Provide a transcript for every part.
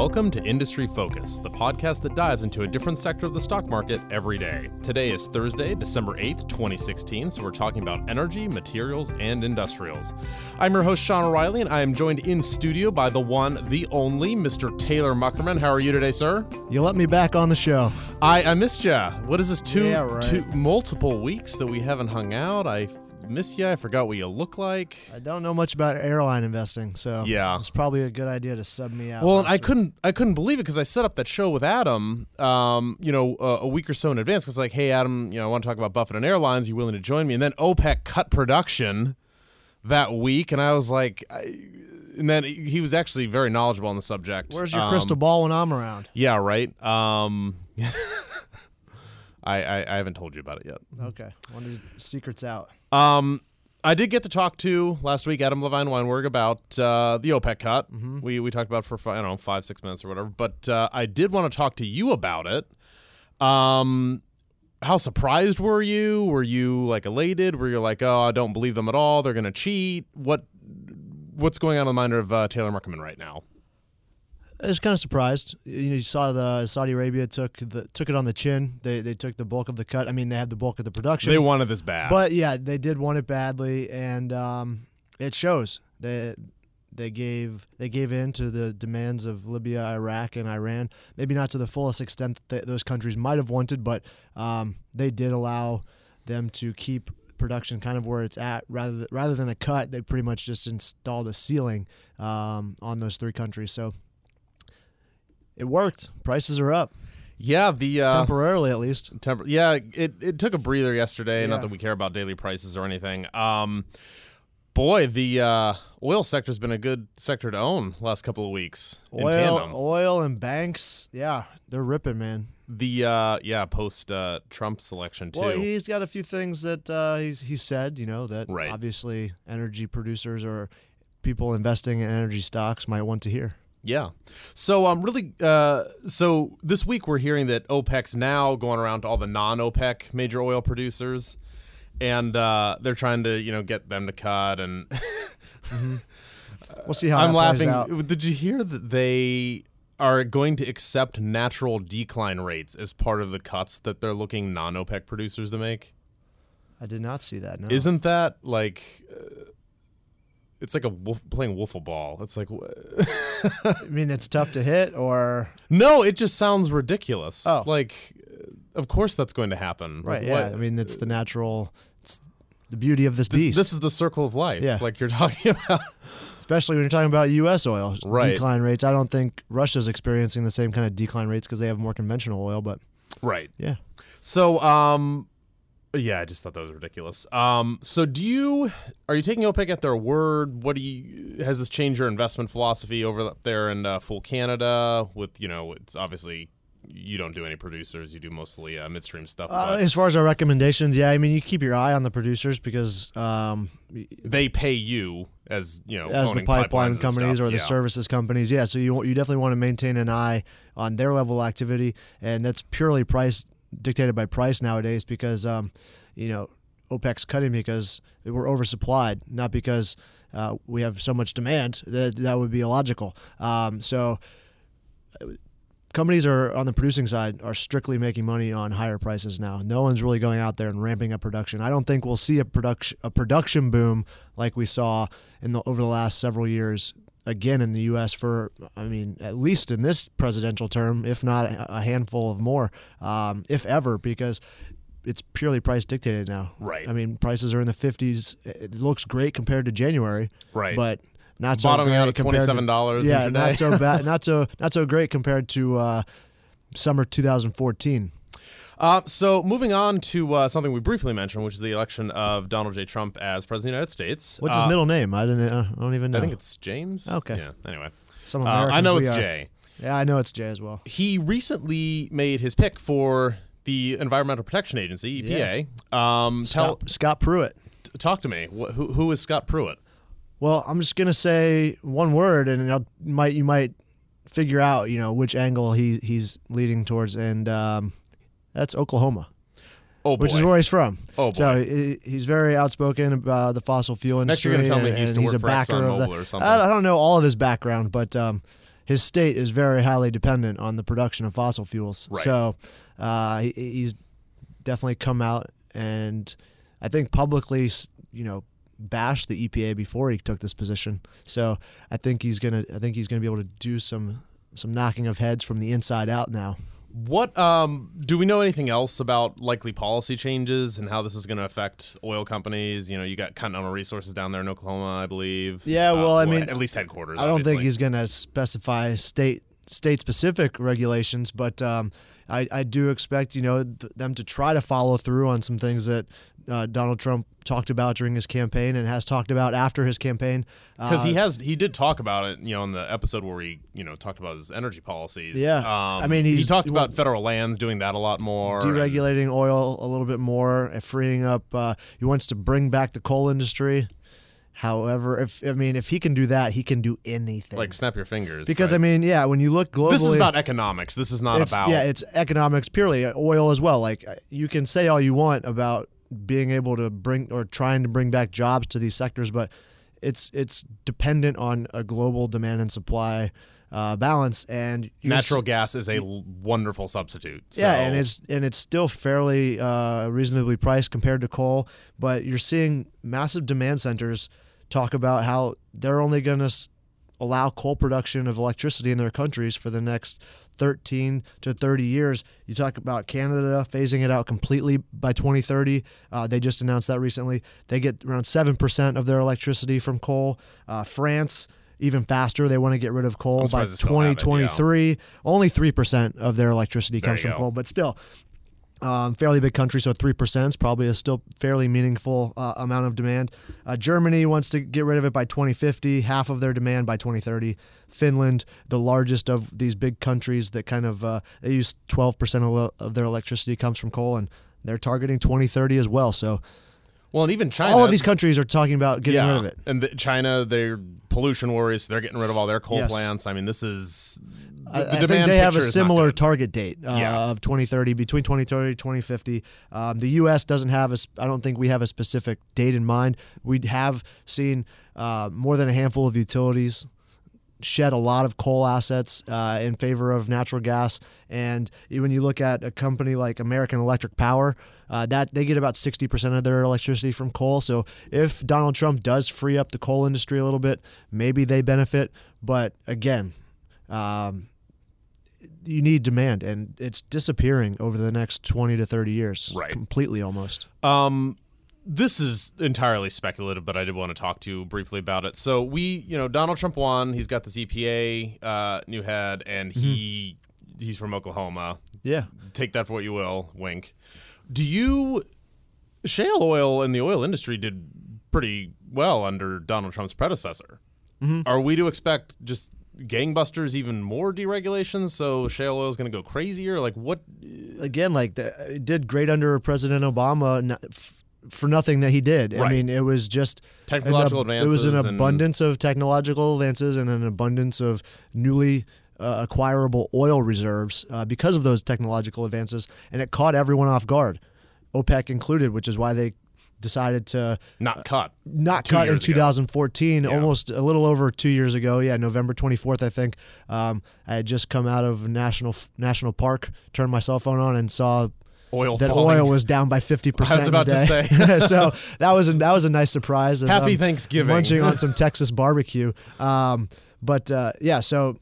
Welcome to Industry Focus, the podcast that dives into a different sector of the stock market every day. Today is Thursday, December 8th, 2016, so we're talking about energy, materials, and industrials. I'm your host, Sean O'Reilly, and I am joined in studio by the one, the only, Mr. Taylor Muckerman. How are you today, sir? You let me back on the show. I, I missed ya. What is this, two, Yeah, right. two multiple weeks that we haven't hung out? I miss you. I forgot what you look like. I don't know much about airline investing, so Yeah. it's probably a good idea to sub me out. Well, and I Lester. couldn't, I couldn't believe it because I set up that show with Adam, um, you know, uh, a week or so in advance. Because like, hey, Adam, you know, I want to talk about Buffett and Airlines. You willing to join me? And then OPEC cut production that week, and I was like, I, and then he was actually very knowledgeable on the subject. Where's your Um, crystal ball when I'm around? Yeah, right. Um, I, I I haven't told you about it yet. Okay, one of the secrets out. Um, I did get to talk to last week Adam Levine Weinberg about uh, the OPEC cut. We we talked about it for fi- I don't know five six minutes or whatever. But uh, I did want to talk to you about it. Um, how surprised were you? Were you like elated? Were you like, oh, I don't believe them at all? They're gonna cheat. What what's going on in the mind of uh, Taylor Muckerman right now? I was kind of surprised. You, know, you saw the Saudi Arabia took the took it on the chin. They they took the bulk of the cut. I mean, they had the bulk of the production. They wanted this bad, But yeah, they did want it badly, and um, it shows. They they gave they gave in to the demands of Libya, Iraq, and Iran. Maybe not to the fullest extent that those countries might have wanted, but um, they did allow them to keep production kind of where it's at rather th- rather than a cut. They pretty much just installed a ceiling um, on those three countries. So it worked. Prices are up yeah, the uh, temporarily, at least. Yeah, it, it took a breather yesterday. Not that we care about daily prices or anything. Um, boy, the uh, oil sector's been a good sector to own last couple of weeks in Oil, tandem. oil, and banks. Yeah, they're ripping, man. The uh, yeah, post uh, Trump selection too. Well, he's got a few things that uh, he's he said. You know that Right. obviously energy producers or people investing in energy stocks might want to hear. Yeah. So um really uh so this week we're hearing that OPEC's now going around to all the non-OPEC major oil producers and uh they're trying to, you know, get them to cut and We'll see how I'm laughing. out. Did you hear that they are going to accept natural decline rates as part of the cuts that they're looking non-OPEC producers to make? I did not see that. No. Isn't that like uh, it's like a wolf, playing wiffle ball. It's like I mean, it's tough to hit, or no, it just sounds ridiculous. Oh. Like, uh, of course that's going to happen. right? Like, Yeah. what- I mean, it's the natural. It's the beauty of this this, beast, this is the circle of life. Yeah. Like you're talking about. especially when you're talking about U.S. oil Right. decline rates. I don't think Russia's experiencing the same kind of decline rates because they have more conventional oil. But right. yeah, So, um, yeah, I just thought that was ridiculous. Um, so do you are you taking OPEC at their word? What do you has this changed your investment philosophy over up there in uh, full Canada? With you know, it's obviously you don't do any producers, you do mostly uh, midstream stuff. uh, as far as our recommendations, yeah, I mean, you keep your eye on the producers because um, they pay you as you know as the pipeline companies stuff. or the Yeah. services companies. Yeah, so you you definitely want to maintain an eye on their level of activity, and that's purely price dictated by price nowadays because um, you know OPEC's cutting because we're oversupplied, not because uh, we have so much demand. That that would be illogical. Um, so. Companies are on the producing side are strictly making money on higher prices now. No one's really going out there and ramping up production. I don't think we'll see a production a production boom like we saw in the over the last several years again in the U.S. for I mean at least in this presidential term, if not a handful of more, um, if ever, because it's purely price dictated now. Right. I mean prices are in the 50s. It looks great compared to January. Right. But not so Bottoming out at $27 Yeah, not so bad. Not so not so great compared to uh, summer 2014. Uh, so moving on to uh, something we briefly mentioned, which is the election of Donald J. Trump as president of the United States. What's Uh, his middle name? I didn't. uh, I don't even know. I think it's James. Okay. Yeah. Anyway, Some uh, I know it's are. Jay. Yeah, I know it's Jay as well. He recently made his pick for the Environmental Protection Agency (EPA). Um, tell, Scott, Scott Pruitt. t- talk to me. Wh- who, who is Scott Pruitt? Well, I'm just gonna say one word, and it might you might figure out you know which angle he he's leading towards, and um, that's Oklahoma, Oh boy. which is where he's from. Oh, boy. So he, he's very outspoken about the fossil fuel Next industry. you're gonna tell me and, he used to he's work a for backer of ExxonMobil the, or something. I, I don't know all of his background, but um, his state is very highly dependent on the production of fossil fuels. Right. So uh, he, he's definitely come out and I think publicly, you know, bashed the EPA before he took this position. So I think he's gonna I think he's gonna be able to do some some knocking of heads from the inside out now. What um, do we know anything else about likely policy changes and how this is going to affect oil companies? You know, you got Continental Resources down there in Oklahoma, I believe. Yeah, well, I mean, at least headquarters. I don't think he's going to specify state state specific regulations, but um, I, I do expect you know th- them to try to follow through on some things that uh, Donald Trump talked about during his campaign and has talked about after his campaign. because Uh, he has he did talk about it you know in the episode where he you know talked about his energy policies Yeah. um, I mean, he talked about federal lands doing that a lot more and- deregulating oil a little bit more, and freeing up. Uh, he wants to bring back the coal industry. However, if I mean, if he can do that, he can do anything. like snap your fingers because right? I mean, yeah, when you look globally, this is about economics this is not about yeah, it's economics purely. Oil as well. Like uh, you can say all you want about being able to bring or trying to bring back jobs to these sectors, but it's it's dependent on a global demand and supply uh, balance. And s- natural gas is a l- wonderful substitute so. yeah, and it's and it's still fairly uh, reasonably priced compared to coal, but you're seeing massive demand centers talk about how they're only going to allow coal production of electricity in their countries for the next 13 to 30 years. You talk about Canada phasing it out completely by 2030. Uh, they just announced that recently. They get around 7% of their electricity from coal. Uh, France, even faster. They want to get rid of coal by surprised they still have it, yeah. 2023. Only 3% of their electricity There comes from go. coal, but still. Um, fairly big country, so three percent is probably a still fairly meaningful uh, amount of demand. Uh, Germany wants to get rid of it by 2050, half of their demand by 2030. Finland, the largest of these big countries that kind of uh, they use 12 percent of, of their electricity comes from coal, and they're targeting 2030 as well. So well and even China all of these countries are talking about getting yeah, rid of it. and the, China their pollution worries they're getting rid of all their coal Yes. plants I mean this is the, I, the I think they have a picture is not similar target date uh, Yeah. of 2030, between 2030 2050. Um, the U.S. doesn't have a, I don't think we have a specific date in mind. We have seen uh, more than a handful of utilities shed a lot of coal assets uh, in favor of natural gas. And when you look at a company like American Electric Power, uh, that they get about 60% of their electricity from coal. So if Donald Trump does free up the coal industry a little bit, maybe they benefit. But again, um, you need demand, and it's disappearing over the next 20 to 30 years. Right. Completely almost. Um, this is entirely speculative, but I did want to talk to you briefly about it. So we, you know, Donald Trump won. He's got this EPA uh, new head, and he he's from Oklahoma. Yeah. Take that for what you will. Wink. Do you? Shale oil and the oil industry did pretty well under Donald Trump's predecessor. Mm-hmm. Are we to expect just gangbusters, even more deregulations? So shale oil is going to go crazier? Like what? Uh, again, like the, it did great under President Obama not, f- for nothing that he did. I mean, it was just Technological ab- It was an abundance of technological advances and an abundance of newly uh, acquirable oil reserves uh, because of those technological advances, and it caught everyone off guard, OPEC included, which is why they decided to Not cut. not Two cut in years ago. 2014, almost a little over two years ago. Yeah, November 24th, I think. Um, I had just come out of national national park, turned my cell phone on, and saw Oil that falling. oil was down by 50 percent. I was about to say. so that was a, that was a nice surprise. Happy I'm Thanksgiving. Munching on some Texas barbecue. Um, but uh, yeah, so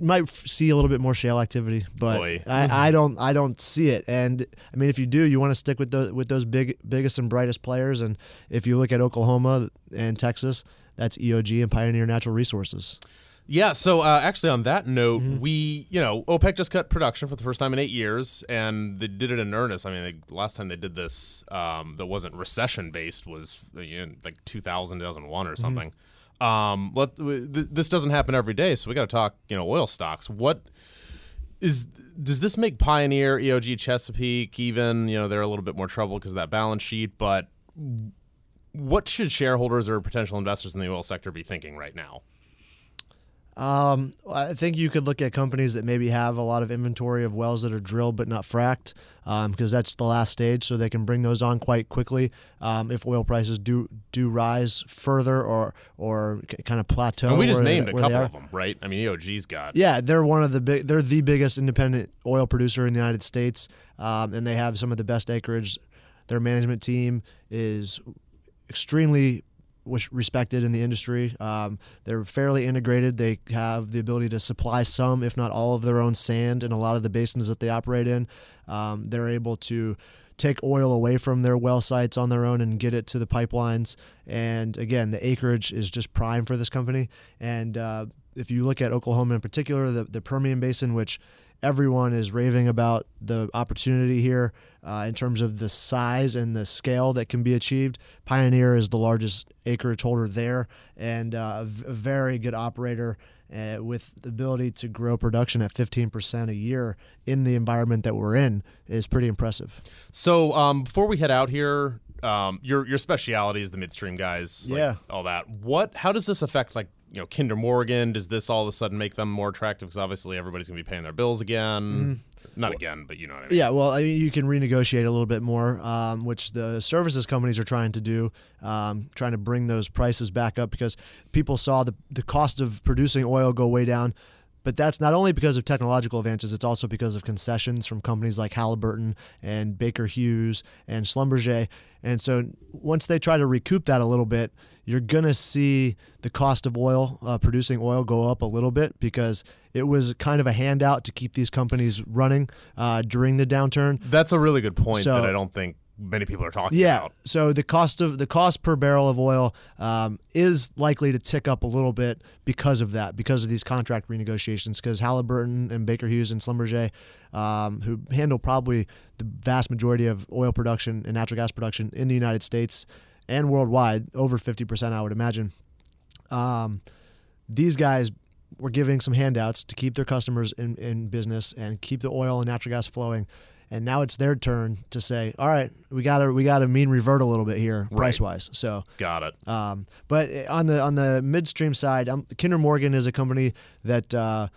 might f- see a little bit more shale activity, but Boy. I, I don't I don't see it. And I mean, if you do, you want to stick with those with those big biggest and brightest players. And if you look at Oklahoma and Texas, that's EOG and Pioneer Natural Resources. Yeah. So uh, actually, on that note, Mm-hmm. we you know OPEC just cut production for the first time in eight years, and they did it in earnest. I mean, the last time they did this um, that wasn't recession based was you know, like 2000, 2001 Mm-hmm. or something. Um, let, this doesn't happen every day, so we got to talk you know oil stocks. What is does this make Pioneer, EOG, Chesapeake even? You know, they're a little bit more trouble because of that balance sheet, but. What should shareholders or potential investors in the oil sector be thinking right now? Um, I think you could look at companies that maybe have a lot of inventory of wells that are drilled but not fracked, because that's the last stage, so they can bring those on quite quickly um, if oil prices do do rise further or or kind of plateau. And we just where they- named a couple of them, right? I mean, EOG's got. Yeah, they're one of the big. They're the biggest independent oil producer in the United States, um, and they have some of the best acreage. Their management team is extremely wish- respected in the industry. Um, they're fairly integrated. They have the ability to supply some, if not all, of their own sand in a lot of the basins that they operate in. Um, they're able to take oil away from their well sites on their own and get it to the pipelines. And again, the acreage is just prime for this company. And uh, if you look at Oklahoma in particular, the, the Permian Basin, which everyone is raving about the opportunity here uh, in terms of the size and the scale that can be achieved. Pioneer is the largest acreage holder there and uh, a very good operator. Uh, with the ability to grow production at 15% a year in the environment that we're in is pretty impressive. So um, before we head out here, um, your your speciality is the midstream guys, like, Yeah. all that. What? How does this affect like you know Kinder Morgan? Does this all of a sudden make them more attractive? Because obviously everybody's gonna be paying their bills again. Not again, but you know what I mean. Yeah, well, I mean, you can renegotiate a little bit more, um, which the services companies are trying to do, um, trying to bring those prices back up because people saw the, the cost of producing oil go way down. But that's not only because of technological advances, it's also because of concessions from companies like Halliburton and Baker Hughes and Schlumberger. And so once they try to recoup that a little bit, you're going to see the cost of oil, uh, producing oil, go up a little bit because it was kind of a handout to keep these companies running uh, during the downturn. That's a really good point So- that I don't think many people are talking about. Yeah. about. So the cost of the cost per barrel of oil um, is likely to tick up a little bit because of that, because of these contract renegotiations. Because Halliburton and Baker Hughes and Schlumberger, um, who handle probably the vast majority of oil production and natural gas production in the United States and worldwide, over fifty percent, I would imagine. Um, these guys were giving some handouts to keep their customers in, in business and keep the oil and natural gas flowing. And now it's their turn to say, "All right, we got to we got to mean revert a little bit here, price wise." So, Got it. um, but on the on the midstream side, um, Kinder Morgan is a company that uh,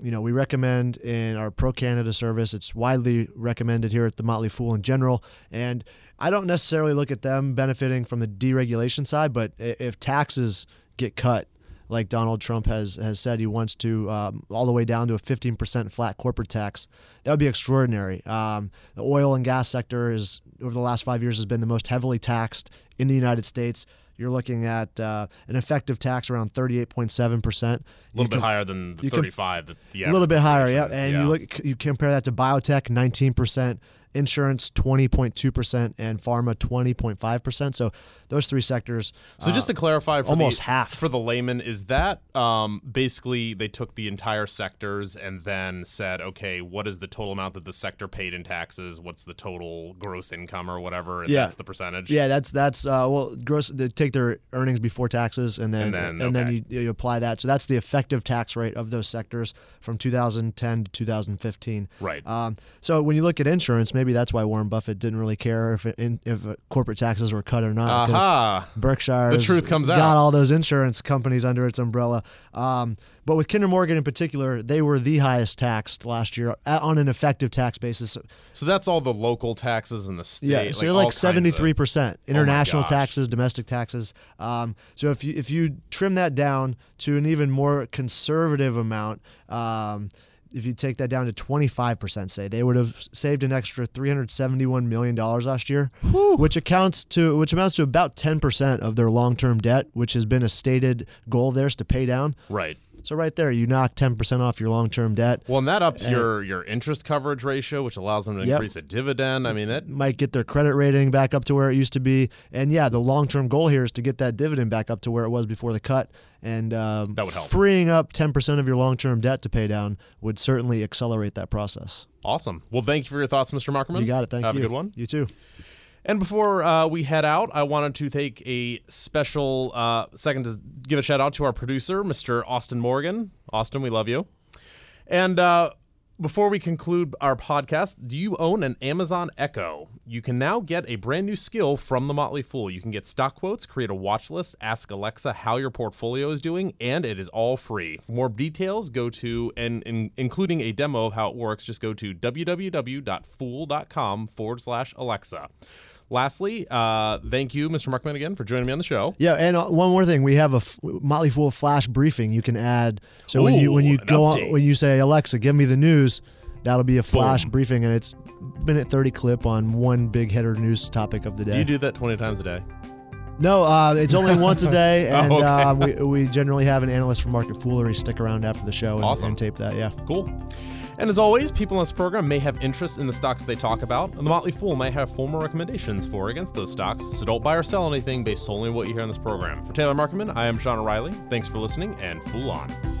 you know we recommend in our Pro Canada service. It's widely recommended here at the Motley Fool in general, and I don't necessarily look at them benefiting from the deregulation side, but if taxes get cut. Like Donald Trump has, has said, he wants to um, all the way down to a 15% flat corporate tax. That would be extraordinary. Um, the oil and gas sector is over the last five years has been the most heavily taxed in the United States. You're looking at uh, an effective tax around 38.7 percent. A little bit higher than the you com- 35. that the A little bit higher, yeah. And Yeah. you look, you compare that to biotech, 19 percent, insurance, 20.2 percent, and pharma, 20.5 percent. So those three sectors. So just to clarify, for uh, almost the, half. for the layman, is that um, basically they took the entire sectors and then said, okay, what is the total amount that the sector paid in taxes? What's the total gross income or whatever? And Yeah. that's the percentage. Yeah, that's that's uh, well, gross. They take their earnings before taxes, and then And and then, then, you, you apply that. So that's the effective tax rate of those sectors from 2010 to 2015. Right. Um, so when you look at insurance, maybe that's why Warren Buffett didn't really care if it, if uh, corporate taxes were cut or not. Aha. Berkshire The truth comes got out. all those insurance companies under its umbrella. Um, but with Kinder Morgan in particular, they were the highest taxed last year on an effective tax basis. So that's all the local taxes in the state. Yeah, so like you're like seventy three percent international gosh. taxes, domestic taxes. Um, so if you if you trim that down to an even more conservative amount, um, if you take that down to twenty five percent, say they would have saved an extra three hundred seventy one million dollars last year, which accounts to which amounts to about ten percent of their long term debt, which has been a stated goal of theirs to pay down. Right. So right there, you knock ten percent off your long term debt. Well, and that ups your your interest coverage ratio, which allows them to Yep. increase a dividend. I mean, that might get their credit rating back up to where it used to be. And yeah, the long term goal here is to get that dividend back up to where it was before the cut. And um, That would help. freeing up 10% of your long term debt to pay down would certainly accelerate that process. awesome. Well, thank you for your thoughts, Mr. Muckerman. You got it. Thank Have you. Have a good one. You too. And before uh, we head out, I wanted to take a special uh, second to give a shout out to our producer, Mr. Austin Morgan. Austin, we love you. And uh, Before we conclude our podcast, do you own an Amazon Echo? You can now get a brand new skill from the Motley Fool. You can get stock quotes, create a watch list, ask Alexa how your portfolio is doing, and it is all free. For more details, go to and, and including a demo of how it works, just go to www.fool.com forward slash Alexa. Lastly, uh, thank you, Mr. Muckerman, again for joining me on the show. Yeah, and uh, one more thing, we have a f- Motley Fool flash briefing you can add. So when you when you go on, when you say Alexa, give me the news, that'll be a flash Boom. briefing, and it's minute thirty clip on one big header news topic of the day. Do you do that 20 times a day? no, uh, it's only once a day, and Oh, okay. uh, we, we generally have an analyst from Market Foolery stick around after the show and, Awesome. and tape that. Yeah. Cool. And as always, people on this program may have interest in the stocks they talk about, and the Motley Fool may have formal recommendations for or against those stocks, so don't buy or sell anything based solely on what you hear on this program. For Taylor Muckerman, I am Sean O'Reilly. Thanks for listening, and Fool on.